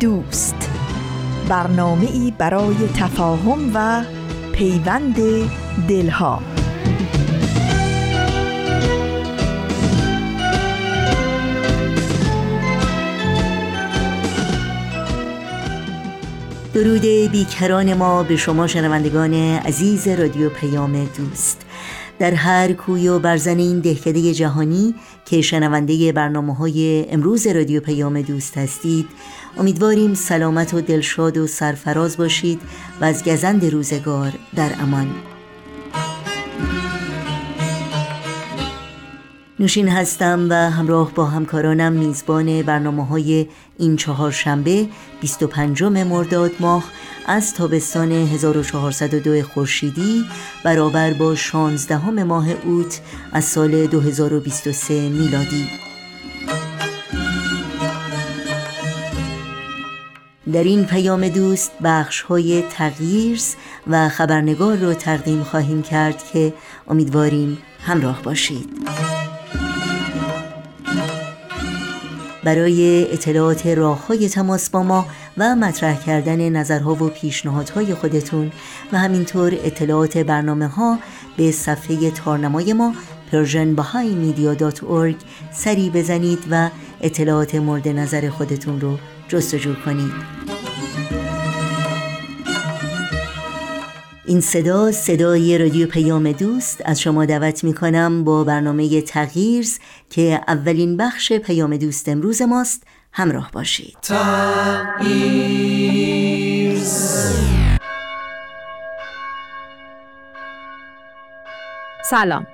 دوست. برنامه ای برای تفاهم و پیوند دلها. درود بیکران ما به شما شنوندگان عزیز رادیو پیام دوست. در هر کوی و برزن این دهکده جهانی که شنونده برنامه های امروز رادیو پیام دوست هستید امیدواریم سلامت و دلشاد و سرفراز باشید و از گزند روزگار در امان. نوشین هستم و همراه با همکارانم میزبان برنامه های این چهار شنبه 25 مرداد ماه از تابستان 1402 خورشیدی برابر با 16 ماه اوت از سال 2023 میلادی. در این پیام دوست بخش های تغییرز و خبرنگار رو تقدیم خواهیم کرد که امیدواریم همراه باشید. برای اطلاعات راه های تماس با ما و مطرح کردن نظرها و پیشنهادهای خودتون و همینطور اطلاعات برنامه ها به صفحه تارنمای ما persianbahaimedia.org سری بزنید و اطلاعات مورد نظر خودتون رو جستجو کنید. این صدا صدای رادیو پیام دوست. از شما دعوت می کنم با برنامه تغییرز که اولین بخش پیام دوست امروز ماست. همراه باشید. سلام.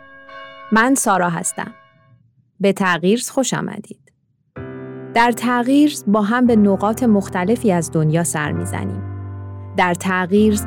من سارا هستم. به تغییرز خوش آمدید. در تغییرز با هم به نقاط مختلفی از دنیا سر می‌زنیم. در تغییرز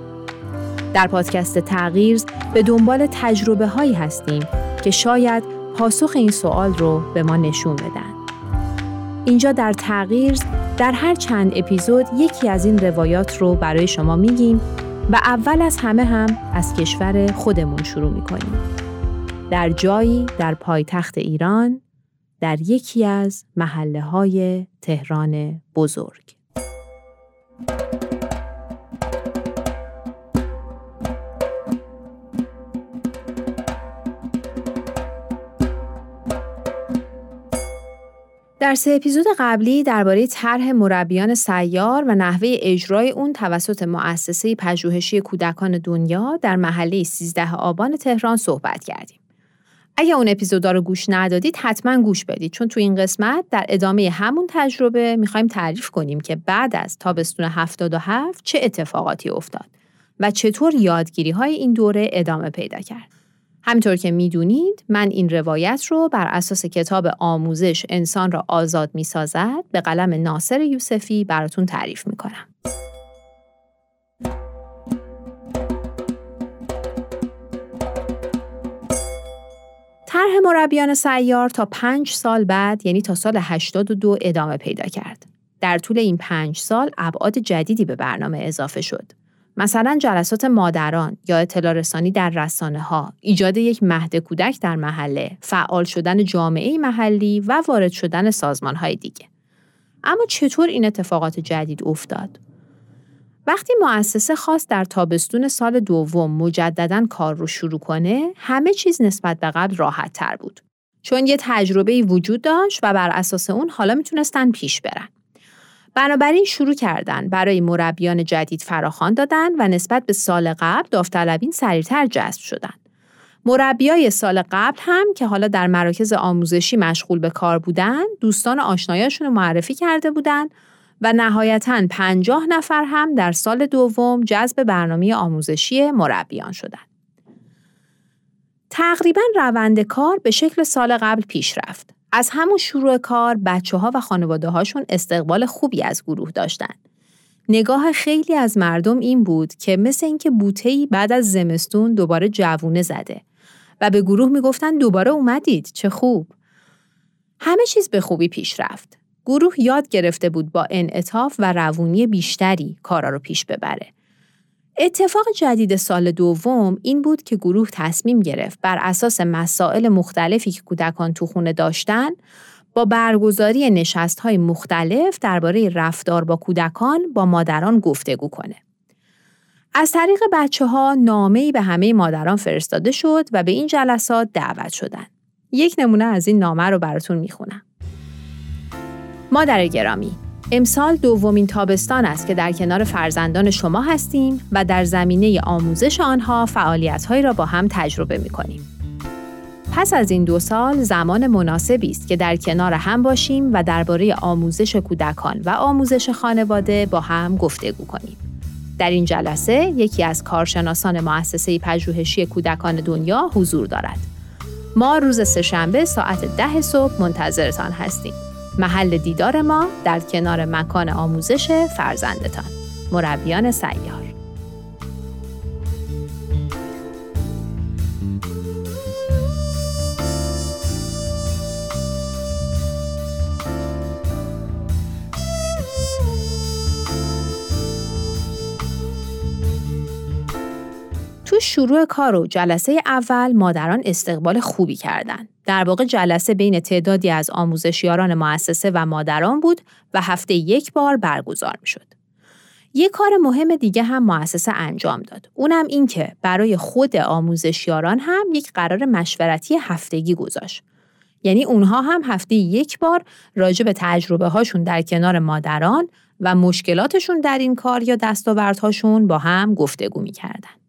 در پادکست تغییر به دنبال تجربه هایی هستیم که شاید پاسخ این سوال رو به ما نشون بدن. اینجا در تغییر در هر چند اپیزود یکی از این روایات رو برای شما میگیم و اول از همه هم از کشور خودمون شروع می‌کنیم. در جایی در پایتخت ایران در یکی از محله های تهران بزرگ. در سه اپیزود قبلی درباره طرح مربیان سیار و نحوه اجرای اون توسط مؤسسه پژوهشی کودکان دنیا در محله 13 آبان تهران صحبت کردیم. اگر اون اپیزودا رو گوش ندادید حتما گوش بدید چون تو این قسمت در ادامه همون تجربه می‌خوایم تعریف کنیم که بعد از تابستون 77 چه اتفاقاتی افتاد و چطور یادگیری های این دوره ادامه پیدا کرد. همینطور که می‌دونید من این روایت رو بر اساس کتاب آموزش انسان را آزاد می سازد به قلم ناصر یوسفی براتون تعریف می کنم. طرح مربیان سیار تا پنج سال بعد یعنی تا سال 82 ادامه پیدا کرد. در طول این پنج سال ابعاد جدیدی به برنامه اضافه شد. مثلا جلسات مادران یا اطلاع رسانی در رسانه ها، ایجاد یک مهد کودک در محله، فعال شدن جامعه محلی و وارد شدن سازمان های دیگه. اما چطور این اتفاقات جدید افتاد؟ وقتی مؤسسه خواست در تابستون سال دوم مجددا کار رو شروع کنه، همه چیز نسبت به قبل راحت تر بود. چون یه تجربه وجود داشت و بر اساس اون حالا می‌تونستن پیش برن. بنابراین شروع کردن برای مربیان جدید فراخوان دادن و نسبت به سال قبل داوطلبین سریعتر جذب شدن. مربیای سال قبل هم که حالا در مراکز آموزشی مشغول به کار بودن، دوستان آشنایاشون رو معرفی کرده بودن و نهایتا پنجاه نفر هم در سال دوم جذب برنامه آموزشی مربیان شدند. تقریبا روند کار به شکل سال قبل پیش رفت. از همون شروع کار بچه ها و خانواده هاشون استقبال خوبی از گروه داشتن. نگاه خیلی از مردم این بود که مثل اینکه بوتهی بعد از زمستون دوباره جوونه زده و به گروه می‌گفتن دوباره اومدید چه خوب. همه چیز به خوبی پیش رفت. گروه یاد گرفته بود با انعطاف و روونی بیشتری کارا رو پیش ببره. اتفاق جدید سال دوم این بود که گروه تصمیم گرفت بر اساس مسائل مختلفی که کودکان تو خونه داشتن با برگزاری نشست های مختلف درباره رفتار با کودکان با مادران گفتگو کنه. از طریق بچه ها نامه به همه مادران فرستاده شد و به این جلسات دعوت شدن. یک نمونه از این نامه رو براتون می‌خونم. مادر گرامی امسال دومین تابستان است که در کنار فرزندان شما هستیم و در زمینه آموزش آنها فعالیت‌هایی را با هم تجربه می‌کنیم. پس از این دو سال زمان مناسبی است که در کنار هم باشیم و درباره آموزش کودکان و آموزش خانواده با هم گفتگو کنیم. در این جلسه یکی از کارشناسان مؤسسه پژوهشی کودکان دنیا حضور دارد. ما روز سهشنبه ساعت ده صبح منتظرتان هستیم. محل دیدار ما در کنار مکان آموزش فرزندتان. مربیان سیار. تو شروع کار و جلسه اول مادران استقبال خوبی کردند. در واقع جلسه بین تعدادی از آموزشیاران مؤسسه و مادران بود و هفته یک بار برگزار می شد. یک کار مهم دیگه هم مؤسسه انجام داد. اونم این که برای خود آموزشیاران هم یک قرار مشورتی هفتگی گذاشت. یعنی اونها هم هفته یک بار راجع به تجربه هاشون در کنار مادران و مشکلاتشون در این کار یا دستاوردهاشون با هم گفتگو می‌کردن.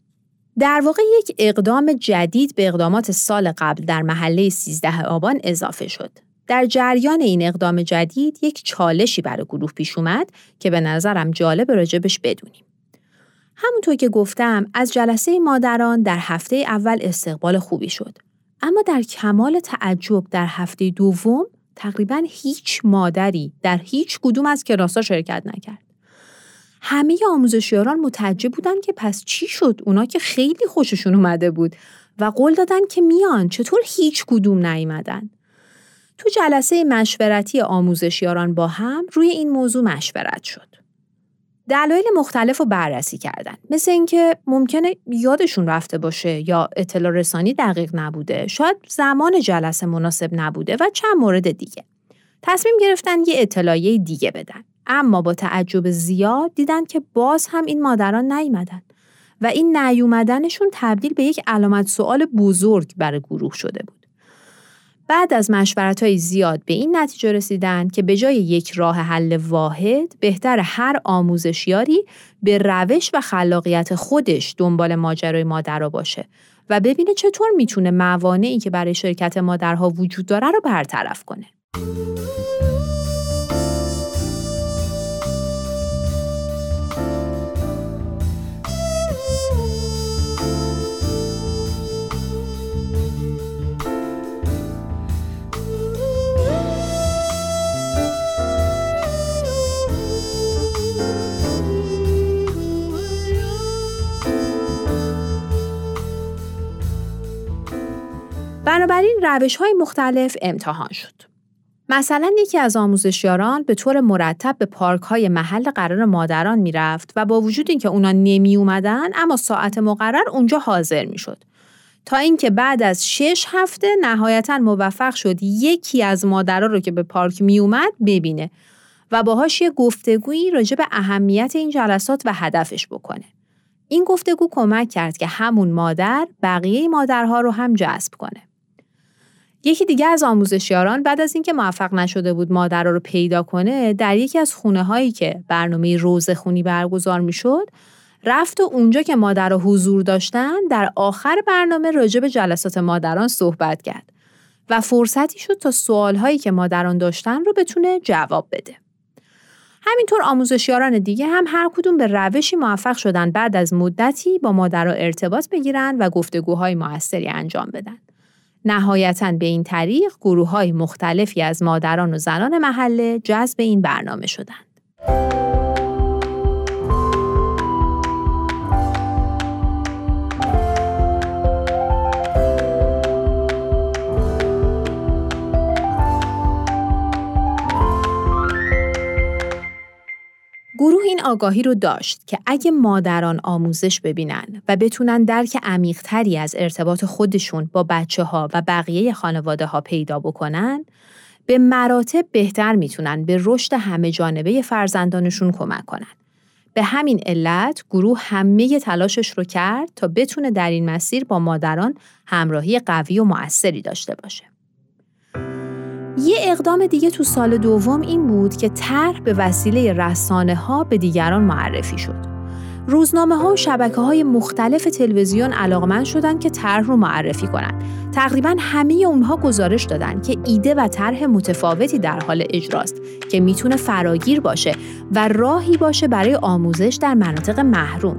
در واقع یک اقدام جدید به اقدامات سال قبل در محله 13 آبان اضافه شد. در جریان این اقدام جدید یک چالشی برای گروه پیش اومد که به نظرم جالب راجبش بدونیم. همونطور که گفتم از جلسه مادران در هفته اول استقبال خوبی شد. اما در کمال تعجب در هفته دوم تقریبا هیچ مادری در هیچ کدوم از کلاس‌ها شرکت نکرد. همه آموزشیاران متعجب بودن که پس چی شد؟ اونا که خیلی خوششون اومده بود. و قول دادن که میان. چطور هیچ کدوم نیومدن؟ تو جلسه مشورتی آموزشیاران با هم روی این موضوع مشورت شد. دلایل مختلف رو بررسی کردن. مثل اینکه ممکنه یادشون رفته باشه یا اطلاع رسانی دقیق نبوده. شاید زمان جلسه مناسب نبوده و چند مورد دیگه. تصمیم گرفتن یه اطلاعیه دیگه بدن. اما با تعجب زیاد دیدن که باز هم این مادران نیومدن و این نیومدنشون تبدیل به یک علامت سوال بزرگ برای گروه شده بود. بعد از مشورت های زیاد به این نتیجه رسیدن که به جای یک راه حل واحد بهتر هر آموزشیاری به روش و خلاقیت خودش دنبال ماجرای مادرها باشه و ببینه چطور می‌تونه موانعی که برای شرکت مادرها وجود داره رو برطرف کنه. بنابراین روش های مختلف امتحان شد. مثلا یکی از آموزشیاران به طور مرتب به پارک های محل قرار مادران می‌رفت و با وجود اینکه اونا نمی اومدن اما ساعت مقرر اونجا حاضر می‌شد. تا اینکه بعد از شش هفته نهایتا موفق شد یکی از مادرها رو که به پارک می اومد ببینه و باهاش یه گفتگویی راجع به اهمیت این جلسات و هدفش بکنه. این گفتگو کمک کرد که همون مادر بقیه مادرها رو هم جذب کنه. یکی دیگه از آموزشیاران بعد از اینکه موفق نشده بود مادر رو پیدا کنه در یکی از خونه هایی که برنامه روزخونی برگزار می‌شد رفت و اونجا که مادر حضور داشتن در آخر برنامه راجع به جلسات مادران صحبت کرد و فرصتی شد تا سوالهایی که مادران داشتن رو بتونه جواب بده. همینطور آموزشیاران دیگه هم هر کدوم به روشی موفق شدن بعد از مدتی با مادرها ارتباط بگیرن و گفتگوهای موثری انجام بدن. نهایتا به این طریق گروه های مختلفی از مادران و زنان محله جذب این برنامه شدند. گروه این آگاهی رو داشت که اگه مادران آموزش ببینن و بتونن درک عمیقتری از ارتباط خودشون با بچه ها و بقیه خانواده ها پیدا بکنن، به مراتب بهتر می‌تونن به رشد همه جانبه فرزندانشون کمک کنن. به همین علت گروه همه تلاشش رو کرد تا بتونه در این مسیر با مادران همراهی قوی و مؤثری داشته باشه. یه اقدام دیگه تو سال دوم این بود که طرح به وسیله رسانه ها به دیگران معرفی شد. روزنامه ها و شبکه های مختلف تلویزیون علاقمند شدند که طرح رو معرفی کنند. تقریبا همه اونها گزارش دادن که ایده و طرح متفاوتی در حال اجراست که می‌تونه فراگیر باشه و راهی باشه برای آموزش در مناطق محروم.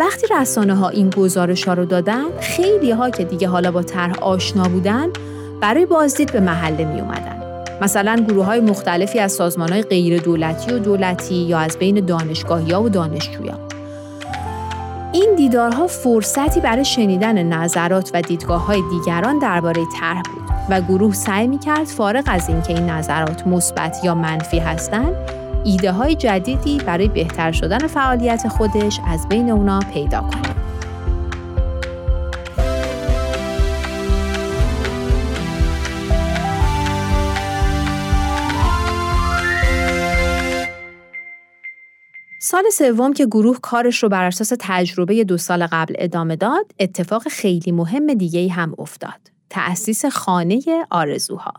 وقتی رسانه ها این گزارش ها رو دادن، خیلی ها که دیگه حالا با طرح آشنا بودن، برای بازدید به محله می اومدن. مثلا گروه های مختلفی از سازمان های غیر دولتی و دولتی یا از بین دانشگاهی ها و دانشجویان. این دیدارها فرصتی برای شنیدن نظرات و دیدگاه های دیگران درباره طرح بود و گروه سعی می کرد فارغ از اینکه این نظرات مثبت یا منفی هستند، ایده های جدیدی برای بهتر شدن فعالیت خودش از بین اونا پیدا کنه. سال سوم که گروه کارش رو بر اساس تجربه دو سال قبل ادامه داد، اتفاق خیلی مهم دیگه هم افتاد. تأسیس خانه آرزوها.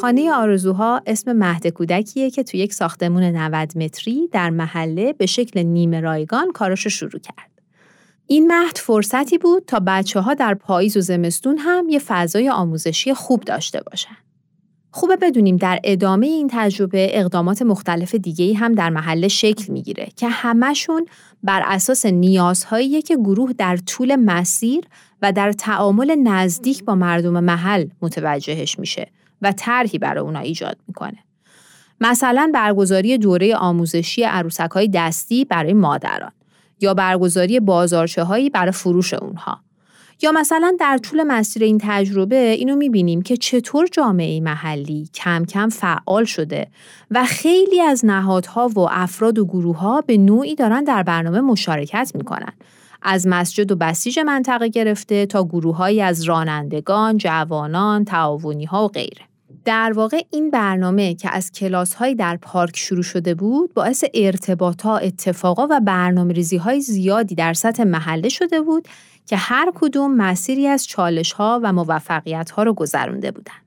خانه آرزوها اسم مهد کودکیه که تو یک ساختمون 90 متری در محله به شکل نیمه رایگان کارش رو شروع کرد. این مهد فرصتی بود تا بچه ها در پاییز و زمستون هم یه فضای آموزشی خوب داشته باشن. خوبه بدونیم در ادامه این تجربه اقدامات مختلف دیگه هم در محله شکل می‌گیره که همشون بر اساس نیازهایی که گروه در طول مسیر و در تعامل نزدیک با مردم محل متوجهش میشه و طرحی برای اونا ایجاد می‌کنه. مثلا برگزاری دوره آموزشی عروسک های دستی برای مادران یا برگزاری بازارچه هایی برای فروش اونها یا مثلا در طول مسیر این تجربه اینو می‌بینیم که چطور جامعه محلی کم کم فعال شده و خیلی از نهادها و افراد و گروه ها به نوعی دارن در برنامه مشارکت می‌کنن. از مسجد و بسیج منطقه گرفته تا گروههایی از رانندگان، جوانان، تعاونی ها و غیره. در واقع این برنامه که از کلاس های در پارک شروع شده بود باعث ارتباطات، اتفاقا و برنامه ریزی های زیادی در سطح محله شده بود که هر کدوم مسیری از چالش ها و موفقیت ها رو گذرونده بودند.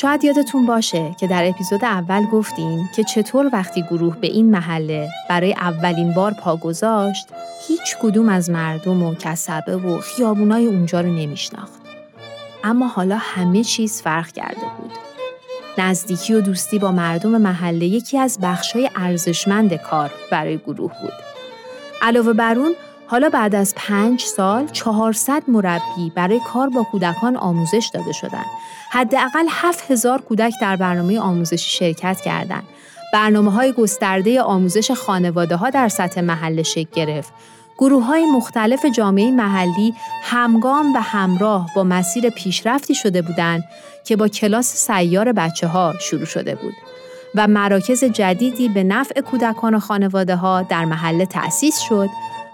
شاید یادتون باشه که در اپیزود اول گفتیم که چطور وقتی گروه به این محله برای اولین بار پا گذاشت هیچ کدوم از مردم و کسبه و خیابونای اونجا رو نمیشناخت. اما حالا همه چیز فرق کرده بود. نزدیکی و دوستی با مردم محله یکی از بخشای ارزشمند کار برای گروه بود. علاوه بر اون حالا بعد از پنج سال 400 مربی برای کار با کودکان آموزش داده شدند. حداقل 7000 کودک در برنامه آموزشی شرکت کردند. برنامه های گسترده آموزش خانواده ها در سطح محله شکل گرفت. گروه های مختلف جامعه محلی همگام و همراه با مسیر پیشرفتی شده بودند که با کلاس سیار بچه ها شروع شده بود. و مراکز جدیدی به نفع کودکان و خانواده ها در محله تأسیس شد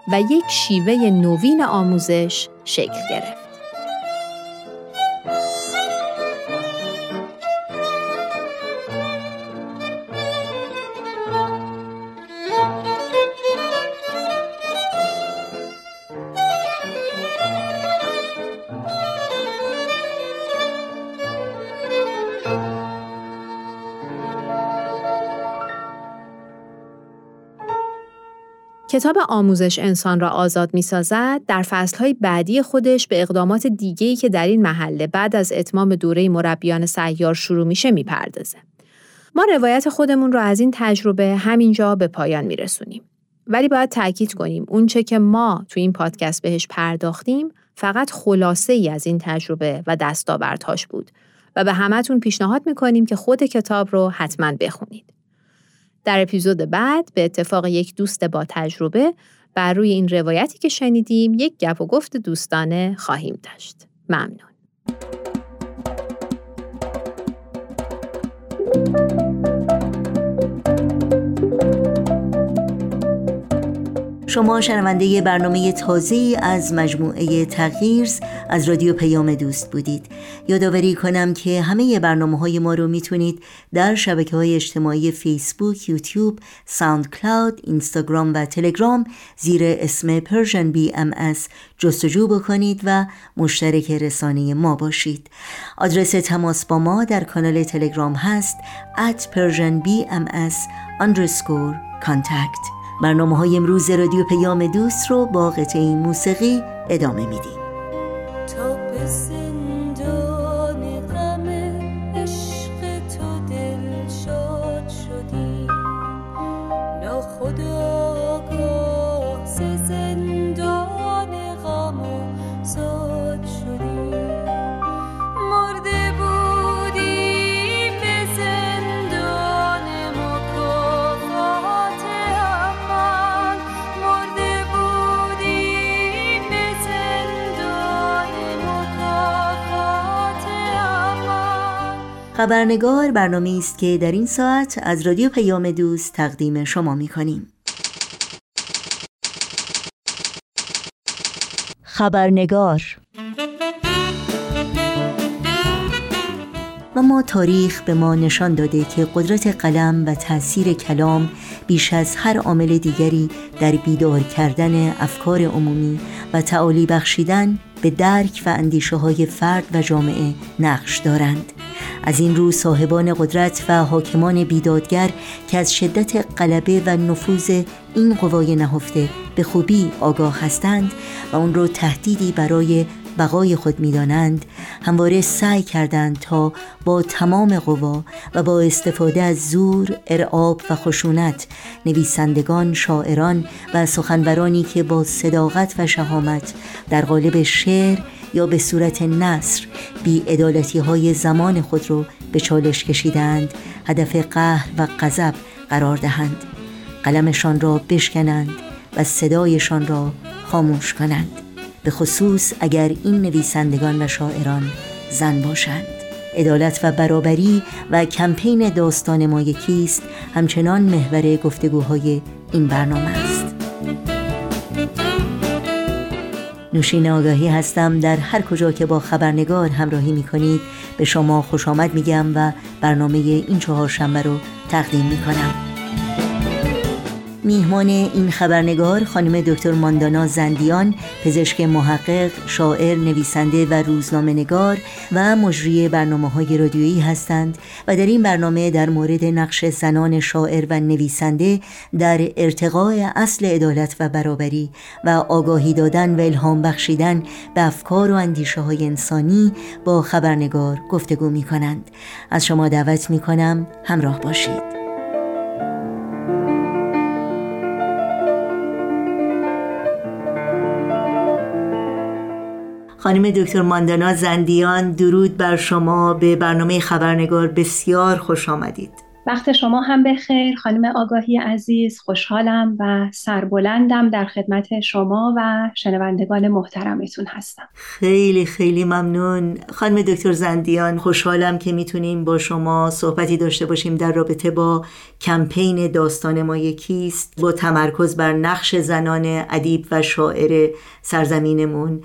و یک شیوه نوین آموزش شکل گرفت. کتاب آموزش انسان را آزاد می سازد در فصلهای بعدی خودش به اقدامات دیگهی که در این محله بعد از اتمام دوره مربیان سیار شروع میشه می‌پردازه. ما روایت خودمون رو از این تجربه همینجا به پایان میرسونیم. ولی باید تاکید کنیم اونچه که ما تو این پادکست بهش پرداختیم فقط خلاصه ای از این تجربه و دستاوردهاش بود و به همتون پیشنهاد می‌کنیم که خود کتاب رو حتما بخونید. در اپیزود بعد به اتفاق یک دوست با تجربه بر روی این روایتی که شنیدیم یک گپ و گفت دوستانه خواهیم داشت. ممنون. شما شنونده برنامه تازه از مجموعه تغییرز از رادیو پیام دوست بودید. یادآوری کنم که همه برنامه های ما رو می‌تونید در شبکه های اجتماعی فیسبوک، یوتیوب، SoundCloud، اینستاگرام و تلگرام زیر اسم Persian BMS جستجو بکنید و مشترک رسانه ما باشید. آدرس تماس با ما در کانال تلگرام هست at persianbms underscore contact. برنامه های امروز رادیو پیام دوست رو با قطعه موسیقی ادامه میدیم. خبرنگار برنامه است که در این ساعت از رادیو پیام دوست تقدیم شما می کنیم. خبرنگار و ما تاریخ به ما نشان داده که قدرت قلم و تاثیر کلام بیش از هر عامل دیگری در بیدار کردن افکار عمومی و تعالی بخشیدن به درک و اندیشه های فرد و جامعه نقش دارند از این رو صاحبان قدرت و حاکمان بیدادگر که از شدت غلبه و نفوذ این قوای نهفته به خوبی آگاه هستند و اون رو تهدیدی برای بقای خود می‌دانند همواره سعی کردند تا با تمام قوا و با استفاده از زور، ارعاب و خشونت نویسندگان، شاعران و سخنورانی که با صداقت و شهامت در قالب شعر یا به صورت نصر بی ادالتی های زمان خود رو به چالش کشیدند هدف قهر و غضب قرار دهند. قلمشان را بشکنند و صدایشان را خاموش کنند. به خصوص اگر این نویسندگان و شاعران زن باشند. عدالت و برابری و کمپین داستان ما یکیست. همچنان محور گفتگوهای این برنامه است. نوشین آگاهی هستم در هر کجا که با خبرنگار همراهی می کنید به شما خوش آمد میگم و برنامه این چهار شنبه رو تقدیم می کنم. میهمان این خبرنگار خانم دکتر ماندانا زندیان پزشک محقق شاعر نویسنده و روزنامه نگار و مجری برنامه های رادیویی هستند و در این برنامه در مورد نقش زنان شاعر و نویسنده در ارتقاء اصل عدالت و برابری و آگاهی دادن و الهام بخشیدن به افکار و اندیشه های انسانی با خبرنگار گفتگو می کنند از شما دعوت می کنم همراه باشید. خانم دکتر ماندانا زندیان درود بر شما. به برنامه خبرنگار بسیار خوش آمدید. وقت شما هم بخیر. خانم آگاهی عزیز خوشحالم و سربلندم در خدمت شما و شنوندگان محترمتون هستم. خیلی خیلی ممنون. خانم دکتر زندیان خوشحالم که می‌تونیم با شما صحبتی داشته باشیم در رابطه با کمپین داستان ما یکیست. با تمرکز بر نقش زنان ادیب و شاعر سرزمینمون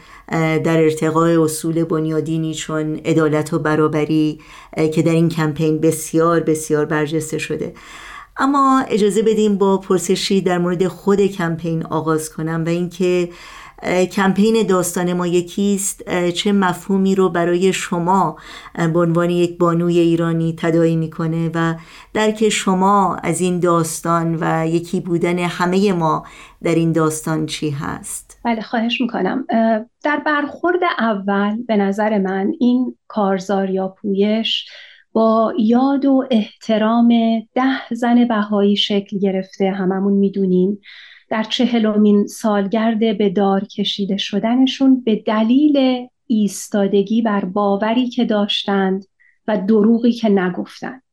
در ارتقاء اصول بنیادینی چون عدالت و برابری که در این کمپین بسیار بسیار برجسته شده. اما اجازه بدیم با پرسشی در مورد خود کمپین آغاز کنم و اینکه کمپین داستان ما یکیست چه مفهومی رو برای شما به عنوان یک بانوی ایرانی تدایی می‌کنه و درک شما از این داستان و یکی بودن همه ما در این داستان چی هست؟ بله خواهش می‌کنم. در برخورد اول به نظر من این کارزار یا پویش با یاد و احترام ده زن بهایی شکل گرفته هممون می‌دونیم در چهلمین سالگرد به دار کشیده شدنشون به دلیل ایستادگی بر باوری که داشتند و دروغی که نگفتند.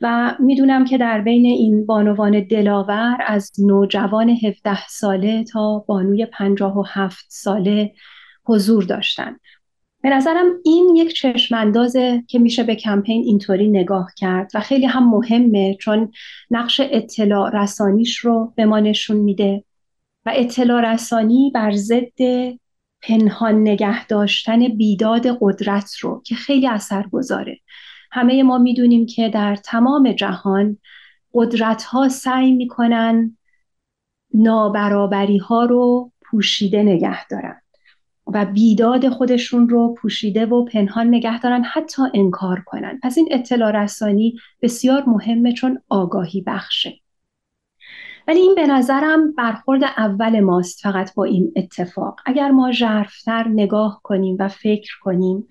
و می‌دونم که در بین این بانوان دلاور از نوجوان 17 ساله تا بانوی 57 ساله حضور داشتند به نظرم این یک چشماندازه که میشه به کمپین اینطوری نگاه کرد و خیلی هم مهمه چون نقش اطلاع رسانیش رو به ما نشون میده و اطلاع رسانی بر ضد پنهان نگه داشتن بیداد قدرت رو که خیلی اثر گذاره همه ما می‌دونیم که در تمام جهان قدرت ها سعی می‌کنن نابرابری ها رو پوشیده نگه دارن. و بیداد خودشون رو پوشیده و پنهان نگه دارن حتی انکار کنن. پس این اطلاع رسانی بسیار مهمه چون آگاهی بخشه. ولی این به نظرم برخورد اول ماست فقط با این اتفاق. اگر ما ژرفتر نگاه کنیم و فکر کنیم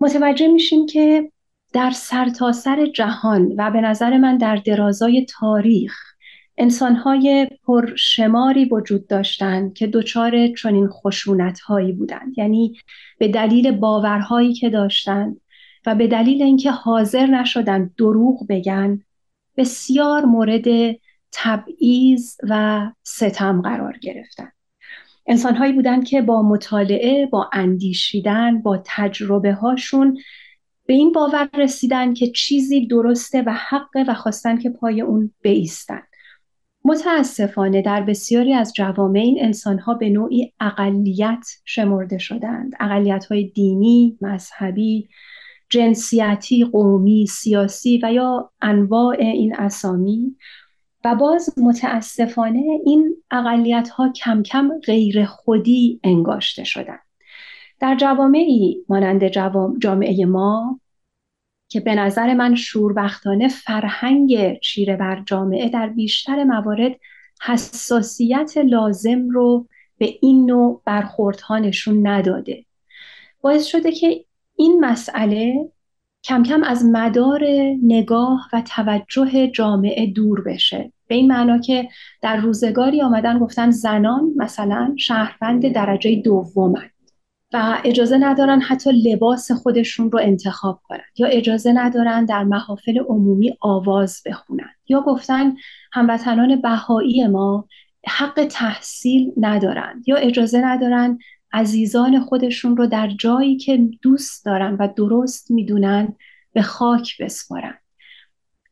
متوجه میشیم که در سرتاسر سر جهان و به نظر من در درازای تاریخ انسانهای پرشماری وجود داشتند که دچار چنین خشونت هایی بودند. یعنی به دلیل باورهایی که داشتند و به دلیل اینکه حاضر نشدن دروغ بگن بسیار مورد تبعیض و ستم قرار گرفتن انسانهایی بودند که با مطالعه با اندیشیدن با تجربه هاشون به این باور رسیدن که چیزی درسته و حقه و خواستن که پای اون بیستن. متاسفانه در بسیاری از جوامع این انسانها به نوعی اقلیت شمرده شدند اقلیت های دینی، مذهبی، جنسیتی، قومی، سیاسی و یا انواع این اسامی. و باز متاسفانه این اقلیت ها کم کم غیر خودی انگاشته شدند در جوامعی مانند جامعه ما که به نظر من شوربختانه فرهنگ چیره بر جامعه در بیشتر موارد حساسیت لازم رو به این نوع برخوردها نشون نداده. باعث شده که این مسئله کم کم از مدار نگاه و توجه جامعه دور بشه. به این معنا که در روزگاری آمدن گفتن زنان مثلا شهروند درجه دومند و اجازه ندارن حتی لباس خودشون رو انتخاب کنن یا اجازه ندارن در محافل عمومی آواز بخونن یا گفتن هموطنان بهایی ما حق تحصیل ندارن یا اجازه ندارن عزیزان خودشون رو در جایی که دوست دارن و درست می‌دونن به خاک بسپارن.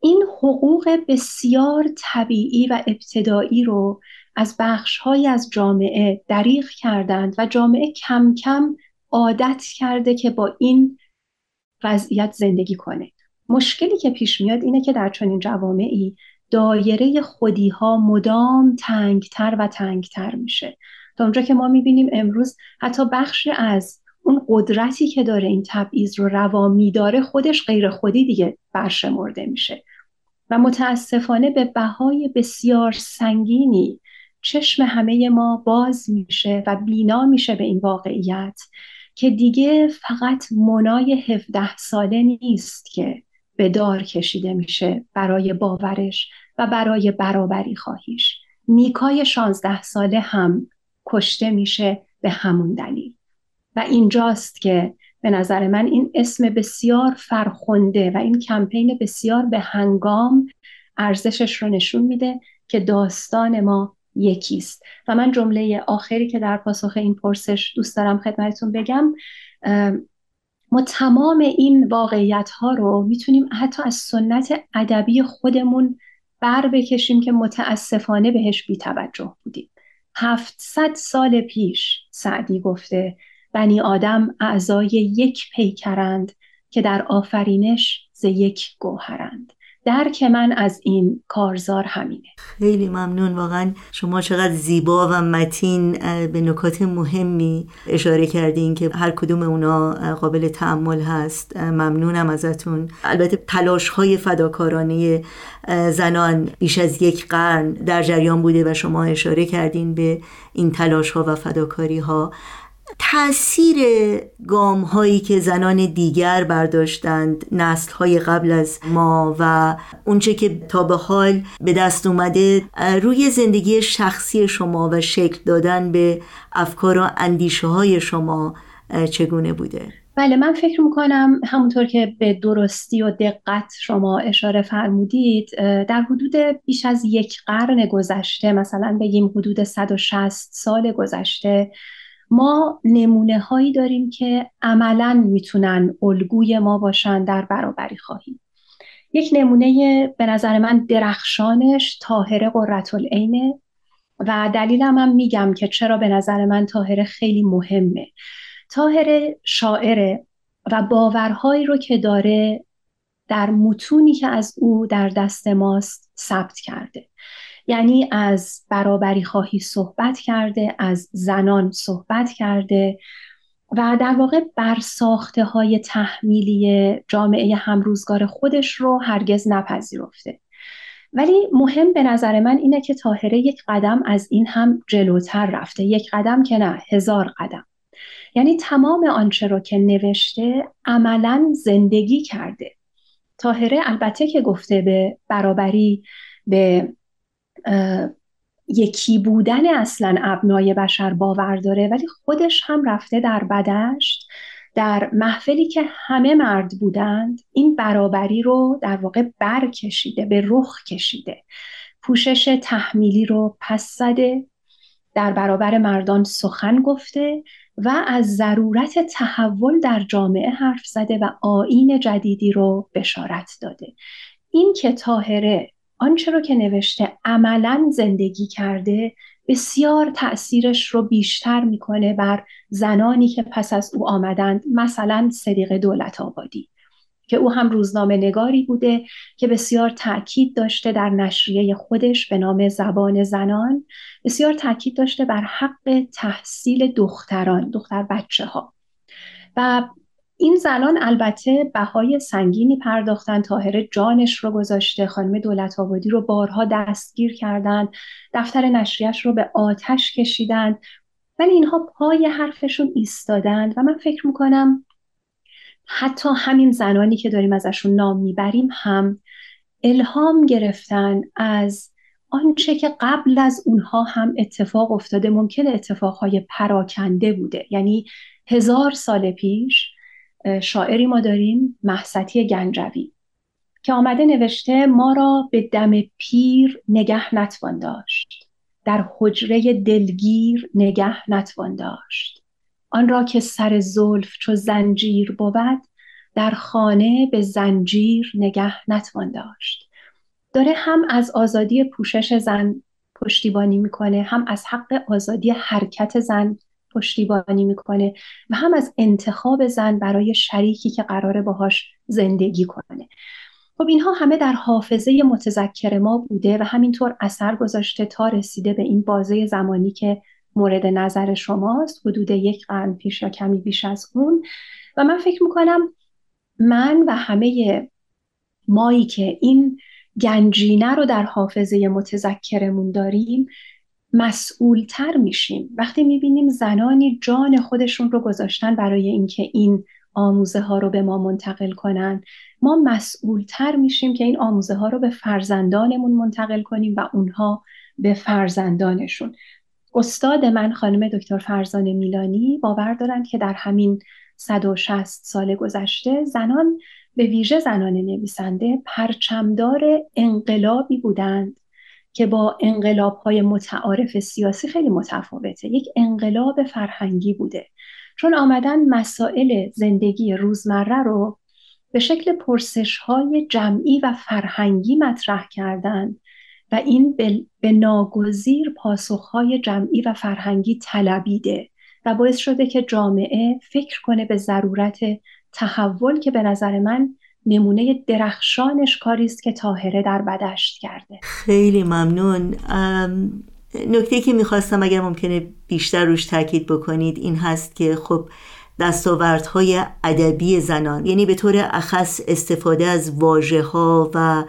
این حقوق بسیار طبیعی و ابتدایی رو از بخشهایی از جامعه دریغ کردند و جامعه کم کم عادت کرده که با این وضعیت زندگی کنه. مشکلی که پیش میاد اینه که در چنین جوامعی دایره خودی ها مدام تنگتر و تنگتر میشه. تا اونجا که ما می‌بینیم امروز حتی بخشی از اون قدرتی که داره این تبعیض رو روا میداره خودش غیر خودی دیگه برشمرده میشه. و متاسفانه به بهای بسیار سنگینی چشم همه ما باز میشه و بینا میشه به این واقعیت که دیگه فقط منای 17 ساله نیست که به دار کشیده میشه برای باورش و برای برابری خواهیش. نیکای 16 ساله هم کشته میشه به همون دلیل. و اینجاست که به نظر من این اسم بسیار فرخنده و این کمپین بسیار به هنگام ارزشش رو نشون میده که داستان ما یکیست. و من جمله آخری که در پاسخ این پرسش دوست دارم خدمتتون بگم ما تمام این واقعیت ها رو می‌تونیم حتی از سنت ادبی خودمون بر بکشیم که متاسفانه بهش بیتوجه بودیم. هفتصد سال پیش سعدی گفته بنی آدم اعضای یک پیکرند که در آفرینش ز یک گوهرند. درک من از این کارزار همینه. خیلی ممنون. واقعا شما چقدر زیبا و متین به نکات مهمی اشاره کردین که هر کدوم اونا قابل تعمل هست. ممنونم ازتون. البته تلاش های فداکارانه زنان بیش از یک قرن در جریان بوده و شما اشاره کردین به این تلاش ها و فداکاری ها تاثیر گام هایی که زنان دیگر برداشتند نسل های قبل از ما و اونچه که تا به حال به دست اومده روی زندگی شخصی شما و شکل دادن به افکار و اندیشه های شما چگونه بوده؟ بله من فکر می‌کنم همونطور که به درستی و دقت شما اشاره فرمودید در حدود بیش از یک قرن گذشته مثلا بگیم حدود 160 سال گذشته ما نمونه هایی داریم که عملا می‌تونن الگوی ما باشن در برابری خواهی یک نمونه به نظر من درخشانش تاهره قررت العینه و دلیلم هم میگم که چرا به نظر من تاهره خیلی مهمه. تاهره شاعره و باورهایی رو که داره در متونی که از او در دست ماست ثبت کرده. یعنی از برابری خواهی صحبت کرده از زنان صحبت کرده و در واقع بر ساخته های تحمیلی جامعه همروزگار خودش رو هرگز نپذیرفته. ولی مهم به نظر من اینه که تاهره یک قدم از این هم جلوتر رفته. یک قدم که نه هزار قدم. یعنی تمام آنچه رو که نوشته عملا زندگی کرده. تاهره البته که گفته به برابری به یکی بودن اصلا ابنای بشر باور داره ولی خودش هم رفته در بدشت در محفلی که همه مرد بودند این برابری رو در واقع بر کشیده به رخ کشیده. پوشش تحمیلی رو پس زده در برابر مردان سخن گفته و از ضرورت تحول در جامعه حرف زده و آین جدیدی رو بشارت داده. این که تاهره آنچه رو که نوشته عملا زندگی کرده بسیار تأثیرش رو بیشتر می‌کنه بر زنانی که پس از او آمدند مثلا صدیق دولت آبادی که او هم روزنامه نگاری بوده که بسیار تاکید داشته در نشریه خودش به نام زبان زنان بسیار تاکید داشته بر حق تحصیل دختران دختر بچه ها و این زنان البته بهای سنگینی پرداختن تاهره جانش رو گذاشته خانم دولت آبادی رو بارها دستگیر کردند دفتر نشریش رو به آتش کشیدند ولی اینها پای حرفشون ایستادند و من فکر می‌کنم حتی همین زنانی که داریم ازشون نام می‌بریم هم الهام گرفتن از آنچه که قبل از اونها هم اتفاق افتاده ممکن اتفاقهای پراکنده بوده. یعنی هزار سال پیش شاعری ما داریم محستی گنجوی که آمده نوشته ما را به دم پیر نگه نتوان داشت. در حجره دلگیر نگه نتوان داشت. آن را که سر زلف چو زنجیر بود در خانه به زنجیر نگه نتوان داشت. داره هم از آزادی پوشش زن پشتیبانی می‌کنه هم از حق آزادی حرکت زن پشتیبانی می‌کنه و هم از انتخاب زن برای شریکی که قراره باهاش زندگی کنه. خب اینها همه در حافظه متذکر ما بوده و همینطور اثر گذاشته تا رسیده به این بازه زمانی که مورد نظر شماست حدود یک قرن پیش یا کمی بیش از اون. و من فکر می‌کنم من و همه مایی که این گنجینه رو در حافظه متذکرمون داریم مسئولتر میشیم. وقتی می‌بینیم زنانی جان خودشون رو گذاشتن برای اینکه این آموزه ها رو به ما منتقل کنن ما مسئولتر میشیم که این آموزه ها رو به فرزندانمون منتقل کنیم و اونها به فرزندانشون. استاد من خانم دکتر فرزان میلانی باور دارند که در همین 160 سال گذشته زنان به ویژه زنان نویسنده پرچمدار انقلابی بودند. که با انقلاب های متعارف سیاسی خیلی متفاوته. یک انقلاب فرهنگی بوده. چون آمدن مسائل زندگی روزمره رو به شکل پرسش های جمعی و فرهنگی مطرح کردند و این به ناگزیر پاسخهای جمعی و فرهنگی طلبیده و باعث شده که جامعه فکر کنه به ضرورت تحول که به نظر من نمونه درخشانش کاری است که تاهره در بدشت کرده. خیلی ممنون. نکته که می‌خواستم اگر ممکنه بیشتر روش تاکید بکنید این هست که خب دستاوردهای ادبی زنان یعنی به طور اخص استفاده از واژه ها و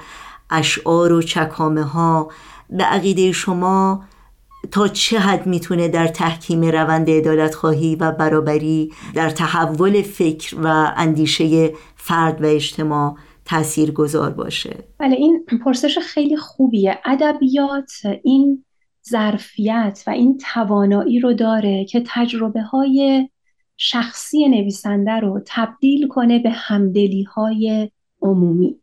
اشعار و چکامه ها به عقیده شما تا چه حد می‌تونه در تحکیم روند عدالت خواهی و برابری در تحول فکر و اندیشه فرد و اجتماع تأثیر گذار باشه؟ بله این پرسش خیلی خوبیه. ادبیات این ظرفیت و این توانایی رو داره که تجربه های شخصی نویسنده رو تبدیل کنه به همدلی های عمومی.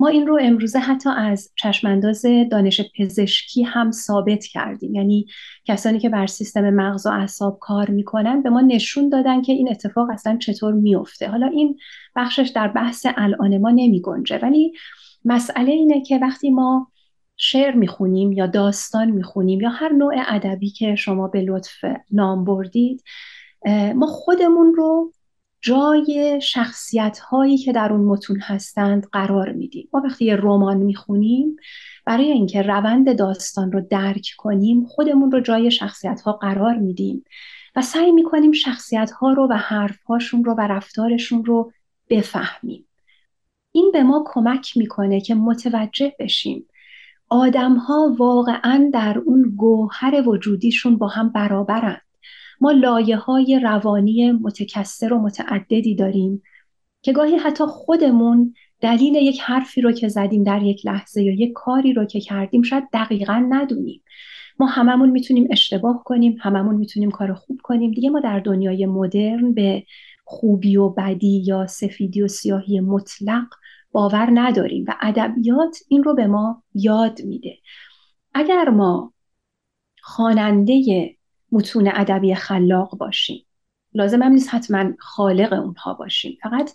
ما این رو امروزه حتی از چشمانداز دانش پزشکی هم ثابت کردیم. یعنی کسانی که بر سیستم مغز و اعصاب کار می‌کنن به ما نشون دادن که این اتفاق اصلا چطور میفته حالا این بخشش در بحث الان ما نمی گنجه ولی مسئله اینه که وقتی ما شعر می‌خونیم یا داستان می‌خونیم یا هر نوع ادبی که شما به لطف نام بردید ما خودمون رو جای شخصیت هایی که در اون متون هستند قرار میدیم. ما وقتی یه رمان می‌خونیم برای اینکه روند داستان رو درک کنیم خودمون رو جای شخصیت ها قرار میدیم و سعی می‌کنیم شخصیت ها رو و حرف هاشون رو و رفتارشون رو بفهمیم. این به ما کمک می‌کنه که متوجه بشیم آدم ها واقعا در اون گوهر وجودیشون با هم برابرند ما لایه های روانی متکثر و متعددی داریم که گاهی حتی خودمون دلیل یک حرفی رو که زدیم در یک لحظه یا یک کاری رو که کردیم شاید دقیقا ندونیم. ما هممون می‌تونیم اشتباه کنیم هممون می‌تونیم کار خوب کنیم. دیگه ما در دنیای مدرن به خوبی و بدی یا سفیدی و سیاهی مطلق باور نداریم و ادبیات این رو به ما یاد میده. اگر ما خواننده متون ادبی خلاق باشیم. لازم هم نیست حتما خالق اونها باشیم. فقط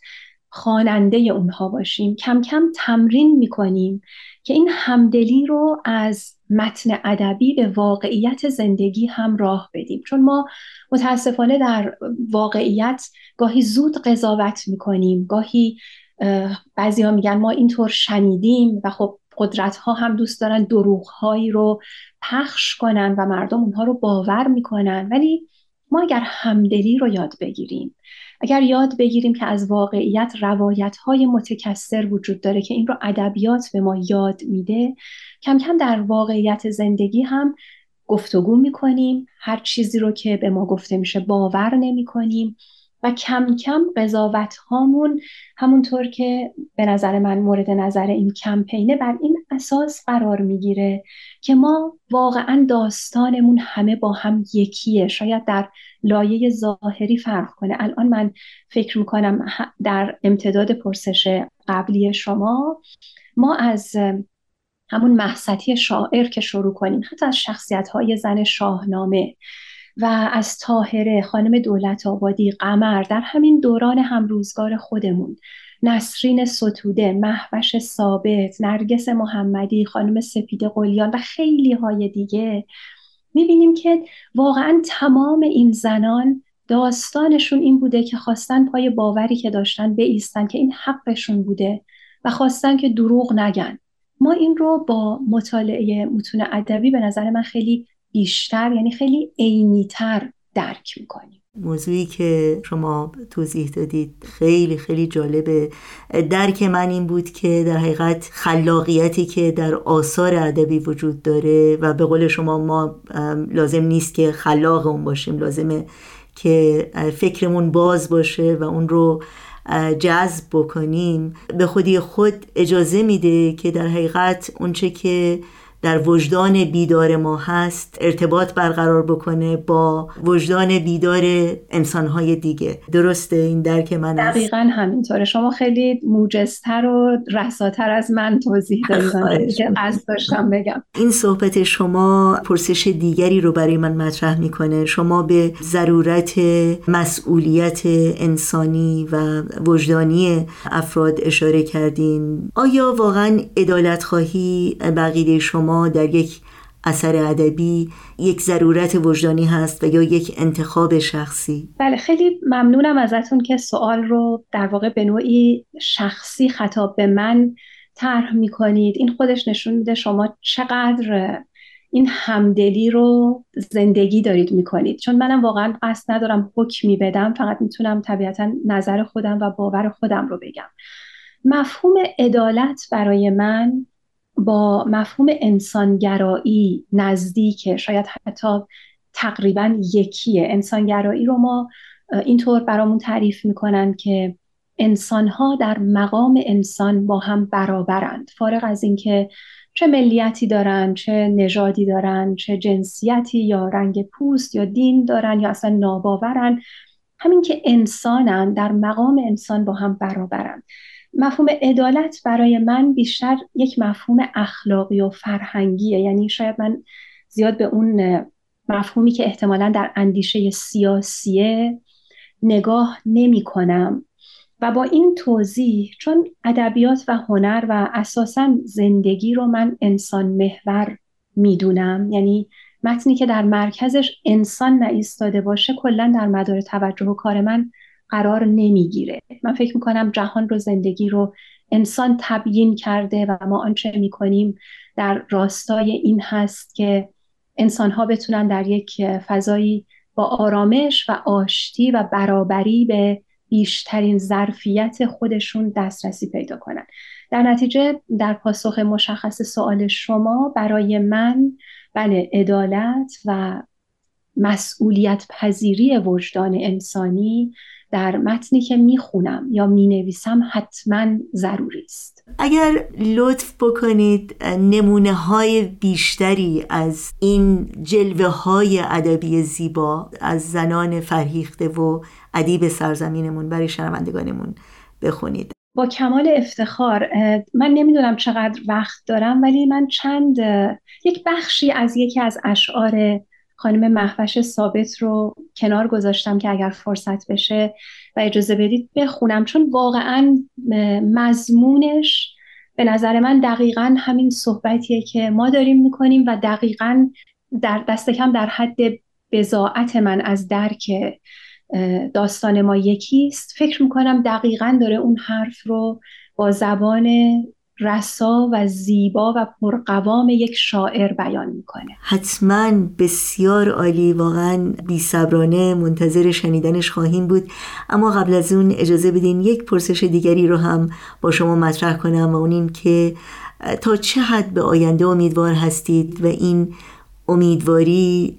خواننده اونها باشیم. کم کم تمرین می‌کنیم که این همدلی رو از متن ادبی به واقعیت زندگی هم راه بدیم. چون ما متاسفانه در واقعیت گاهی زود قضاوت می‌کنیم. گاهی بعضی ها میگن ما اینطور شنیدیم و خب قدرت ها هم دوست دارن دروغ هایی رو پخش کنن و مردم اونها رو باور می‌کنن. ولی ما اگر همدلی رو یاد بگیریم اگر یاد بگیریم که از واقعیت روایت های متکثر وجود داره که این رو ادبیات به ما یاد میده کم کم در واقعیت زندگی هم گفتگو می‌کنیم. هر چیزی رو که به ما گفته میشه باور نمی کنیم و کم کم قضاوت هامون همونطور که به نظر من مورد نظر این کمپینه بر این اساس قرار می‌گیره که ما واقعا داستانمون همه با هم یکیه. شاید در لایه ظاهری فرق کنه. الان من فکر می‌کنم در امتداد پرسش قبلی شما ما از همون محصتی شاعر که شروع کنیم حتی از شخصیت های زن شاهنامه. و از تاهره خانم دولت آبادی قمر در همین دوران همروزگار خودمون. نسرین ستوده محوش ثابت نرگس محمدی خانم سپید قلیان و خیلی های دیگه. می‌بینیم که واقعا تمام این زنان داستانشون این بوده که خواستن پای باوری که داشتن بیستن که این حقشون بوده و خواستن که دروغ نگن. ما این رو با مطالعه متون ادبی به نظر من خیلی بیشتر یعنی خیلی عینیتر درک می‌کنیم موضوعی که شما توضیح دادید خیلی خیلی جالبه. درک من این بود که در حقیقت خلاقیتی که در آثار ادبی وجود داره و به قول شما ما لازم نیست که خلاق اون باشیم لازمه که فکرمون باز باشه و اون رو جذب بکنیم. به خودی خود اجازه میده که در حقیقت اونچه که در وجدان بیدار ما هست ارتباط برقرار بکنه با وجدان بیدار انسانهای دیگه. درسته این درک من دقیقا همینطوره. شما خیلی موجزتر و رساتر از من توضیح دادید که از داشتم بگم. این صحبت شما پرسش دیگری رو برای من مطرح می‌کنه. شما به ضرورت مسئولیت انسانی و وجدانی افراد اشاره کردین. آیا واقعا ادالت خواهی بقیده شما در یک اثر ادبی یک ضرورت وجدانی هست و یا یک انتخاب شخصی. بله خیلی ممنونم ازتون که سوال رو در واقع به نوعی شخصی خطاب به من طرح می‌کنید. این خودش نشون میده شما چقدر این همدلی رو زندگی دارید می‌کنید. چون منم واقعا قصد ندارم حکمی بدم فقط می‌تونم طبیعتا نظر خودم و باور خودم رو بگم. مفهوم عدالت برای من با مفهوم انسانگرایی نزدیکه شاید حتی تقریبا یکیه. انسانگرایی رو ما اینطور برامون تعریف می‌کنن که انسانها در مقام انسان با هم برابرند. فارغ از اینکه چه ملیتی دارن چه نژادی دارن چه جنسیتی یا رنگ پوست یا دین دارن یا اصلا ناباورن همین که انسانن در مقام انسان با هم برابرند. مفهوم عدالت برای من بیشتر یک مفهوم اخلاقی و فرهنگیه. یعنی شاید من زیاد به اون مفهومی که احتمالا در اندیشه سیاسیه نگاه نمی کنم و با این توضیح چون ادبیات و هنر و اساسا زندگی رو من انسان محور می‌دونم یعنی متنی که در مرکزش انسان نایستاده باشه کلا در مدار توجه و کار من قرار نمی‌گیره. من فکر می‌کنم جهان رو زندگی رو انسان تبیین کرده و ما آنچه می‌کنیم در راستای این هست که انسانها بتونن در یک فضایی با آرامش و آشتی و برابری به بیشترین ظرفیت خودشون دسترسی پیدا کنن. در نتیجه در پاسخ مشخص سوال شما برای من بله عدالت و مسئولیت پذیری وجدان انسانی در متنی که می‌خونم یا می‌نویسم حتما ضروری است. اگر لطف بکنید نمونه های بیشتری از این جلوه های ادبی زیبا از زنان فرهیخته و ادیب سرزمینمون برای شنوندگانمون بخونید. با کمال افتخار من نمی‌دونم چقدر وقت دارم ولی من چند یک بخشی از یکی از اشعار خانم محوش ثابت رو کنار گذاشتم که اگر فرصت بشه و اجازه بدید بخونم چون واقعا مضمونش به نظر من دقیقا همین صحبتیه که ما داریم می‌کنیم و دقیقا در دست کم در حد بزاعت من از درک داستان ما یکیست. فکر می‌کنم دقیقا داره اون حرف رو با زبان رسا و زیبا و پرقوام یک شاعر بیان می‌کنه. حتما بسیار عالی واقعا بیصبرانه منتظر شنیدنش خواهیم بود. اما قبل از اون اجازه بدین یک پرسش دیگری رو هم با شما مطرح کنم و اون این که تا چه حد به آینده امیدوار هستید و این امیدواری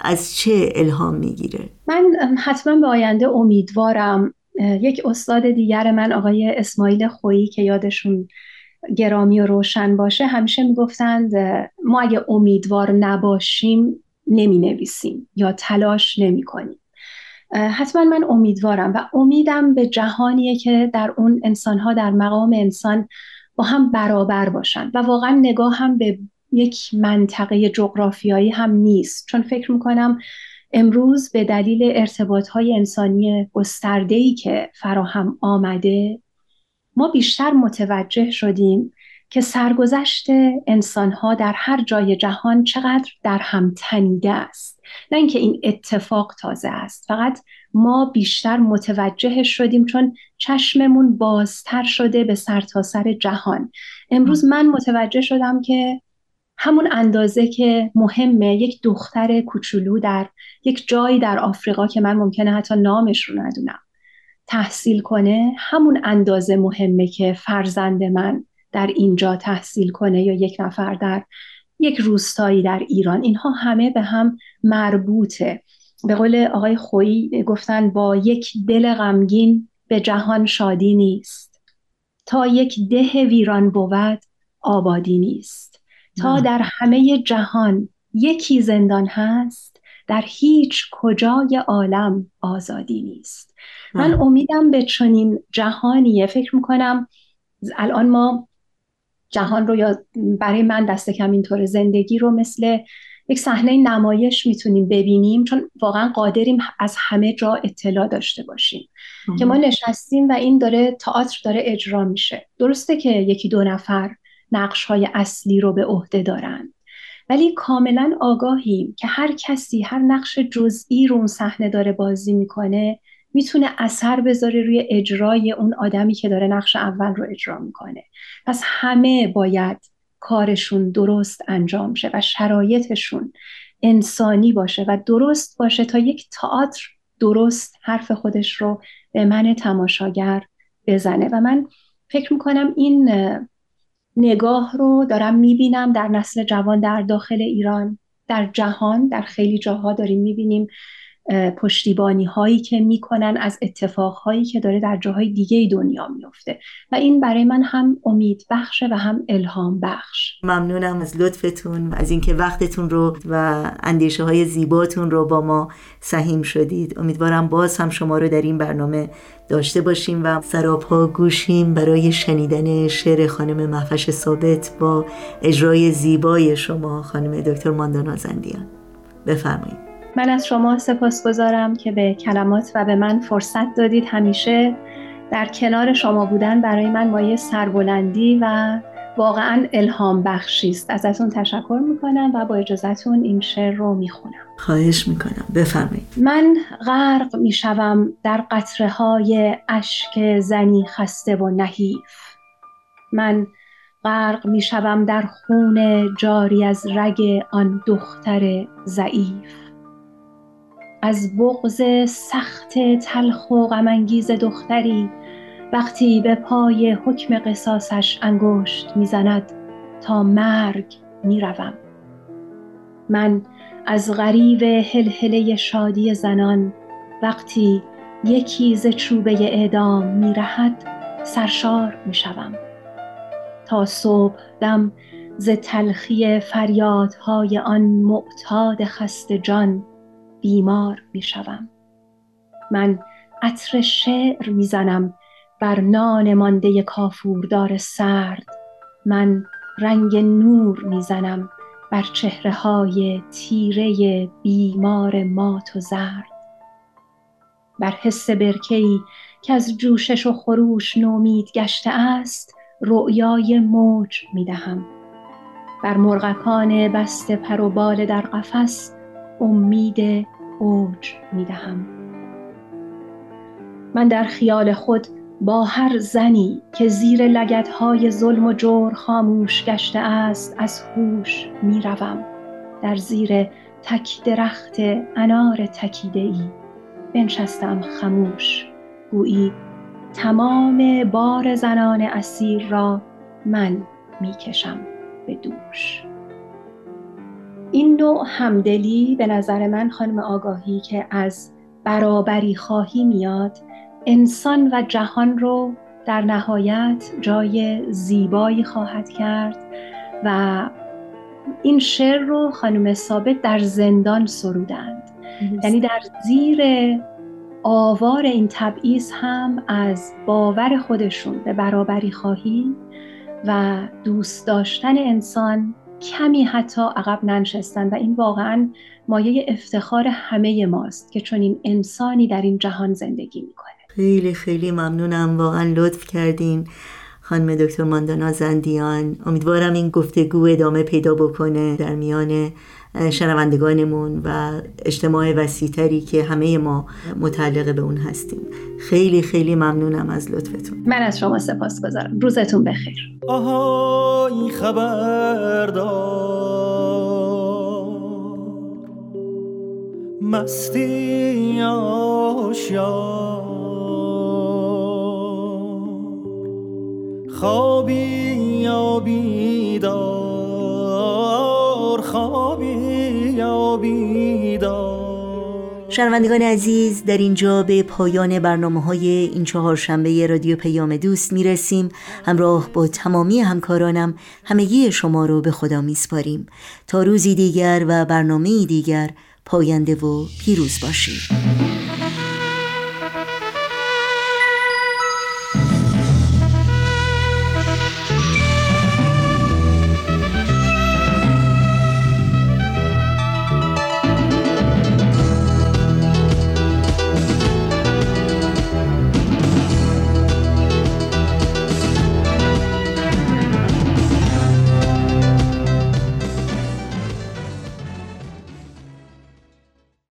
از چه الهام می‌گیره؟ من حتما به آینده امیدوارم. یک استاد دیگر من آقای اسماعیل خویی که یادشون گرامی و روشن باشه همیشه می‌گفتند ما اگه امیدوار نباشیم نمی نویسیم یا تلاش نمی کنیم حتما من امیدوارم و امیدم به جهانیه که در اون انسانها در مقام انسان با هم برابر باشن و واقعا نگاه هم به یک منطقه جغرافیایی هم نیست. چون فکر می‌کنم امروز به دلیل ارتباط های انسانی گسترده که فراهم آمده ما بیشتر متوجه شدیم که سرگذشت انسانها در هر جای جهان چقدر در هم تنیده است. نه اینکه این اتفاق تازه است فقط ما بیشتر متوجه شدیم چون چشممون بازتر شده به سرتاسر سر جهان. امروز من متوجه شدم که همون اندازه که مهمه یک دختر کوچولو در یک جایی در آفریقا که من ممکنه حتی نامش رو ندونم. تحصیل کنه همون اندازه مهمه که فرزند من در اینجا تحصیل کنه یا یک نفر در یک روستایی در ایران. اینها همه به هم مربوطه. به قول آقای خویی گفتن با یک دل غمگین به جهان شادی نیست. تا یک ده ویران بود آبادی نیست. تا در همه جهان یکی زندان هست در هیچ کجای عالم آزادی نیست. من امیدم به چنین جهانیه. فکر می‌کنم الان ما جهان رو یا برای من دست کم اینطور زندگی رو مثل یک صحنه نمایش می‌تونیم ببینیم چون واقعا قادریم از همه جا اطلاع داشته باشیم. که ما نشستیم و این داره تئاتر داره اجرا میشه. درسته که یکی دو نفر نقش های اصلی رو به عهده دارن. ولی کاملا آگاهیم که هر کسی هر نقش جزئی رو اون صحنه داره بازی می‌کنه می‌تونه اثر بذاره روی اجرای اون آدمی که داره نقش اول رو اجرا می‌کنه. پس همه باید کارشون درست انجام شه و شرایطشون انسانی باشه و درست باشه تا یک تئاتر درست حرف خودش رو به من تماشاگر بزنه. و من فکر می‌کنم این نگاه رو دارم می‌بینم در نسل جوان در داخل ایران در جهان در خیلی جاها داریم می‌بینیم پشتیبانی هایی که می‌کنن از اتفاق هایی که داره در جاهای دیگه دنیا میفته و این برای من هم امید بخشه و هم الهام بخش. ممنونم از لطفتون از اینکه وقتتون رو و اندیشه های زیباتون رو با ما سهیم شدید. امیدوارم باز هم شما رو در این برنامه داشته باشیم و سراپا گوشیم برای شنیدن شعر خانم محفش ثابت با اجرای زیبای شما خانم دکتر ماندانا زندیان. بفرمایید. من از شما سپاس گذارم که به کلمات و به من فرصت دادید همیشه. در کنار شما بودن برای من مایه سربلندی و واقعا الهام بخشی است. ازتون تشکر می‌کنم و با اجازتون این شعر رو می‌خونم. خواهش می‌کنم. بفرمایید. من غرق می‌شوم در قطره های اشک زنی خسته و نحیف. من غرق می‌شوم در خون جاری از رگ آن دختر ضعیف. از بغز سخت تلخ و غمانگیز دختری وقتی به پای حکم قصاصش انگشت می‌زند تا مرگ می‌روم. من از غریب هلهله شادی زنان وقتی یکی ز چوبه اعدام میرهد سرشار می‌شوم. تا صبح دم ز تلخی فریادهای آن معتاد خسته جان بیمار می شوم. من عطر شعر می‌زنم بر نان مانده کافوردار سرد. من رنگ نور می‌زنم بر چهره های تیره بیمار مات و زرد. بر حس برکهی که از جوشش و خروش نومید گشته است رؤیای موج می‌دهم. بر مرغکان بسته پر و بال در قفس امید اوج می دهم. من در خیال خود با هر زنی که زیر لگدهای ظلم و جور خاموش گشته است از هوش می روم در زیر تک درخت انار تکیده ای بنشستم خموش. گویی تمام بار زنان اسیر را من می‌کشم به دوش. این نوع همدلی به نظر من خانم آگاهی که از برابری خواهی میاد انسان و جهان رو در نهایت جای زیبایی خواهد کرد و این شعر رو خانم ثابت در زندان سرودند. یعنی در زیر آوار این تبعیض هم از باور خودشون به برابری خواهی و دوست داشتن انسان کمی حتی عقب ننشستن و این واقعا مایه افتخار همه ماست که چون این انسانی در این جهان زندگی می‌کنه. خیلی خیلی ممنونم. واقعا لطف کردین. خانم دکتر ماندانا زندیان امیدوارم این گفتگو ادامه پیدا بکنه در میان شنوندگانمون و اجتماع وسیعتری که همه ما متعلق به اون هستیم. خیلی خیلی ممنونم از لطفتون. من از شما سپاس گذارم. روزتون بخیر. آها این خبر مستی آشیان خوابی یا بیدار؟ خوابی یا بیدار؟ شنوندگان عزیز در اینجا به پایان برنامه های این چهار شنبه رادیو پیام دوست می‌رسیم. همراه با تمامی همکارانم همگی شما رو به خدا میسپاریم. تا روزی دیگر و برنامه دیگر پاینده و پیروز باشید.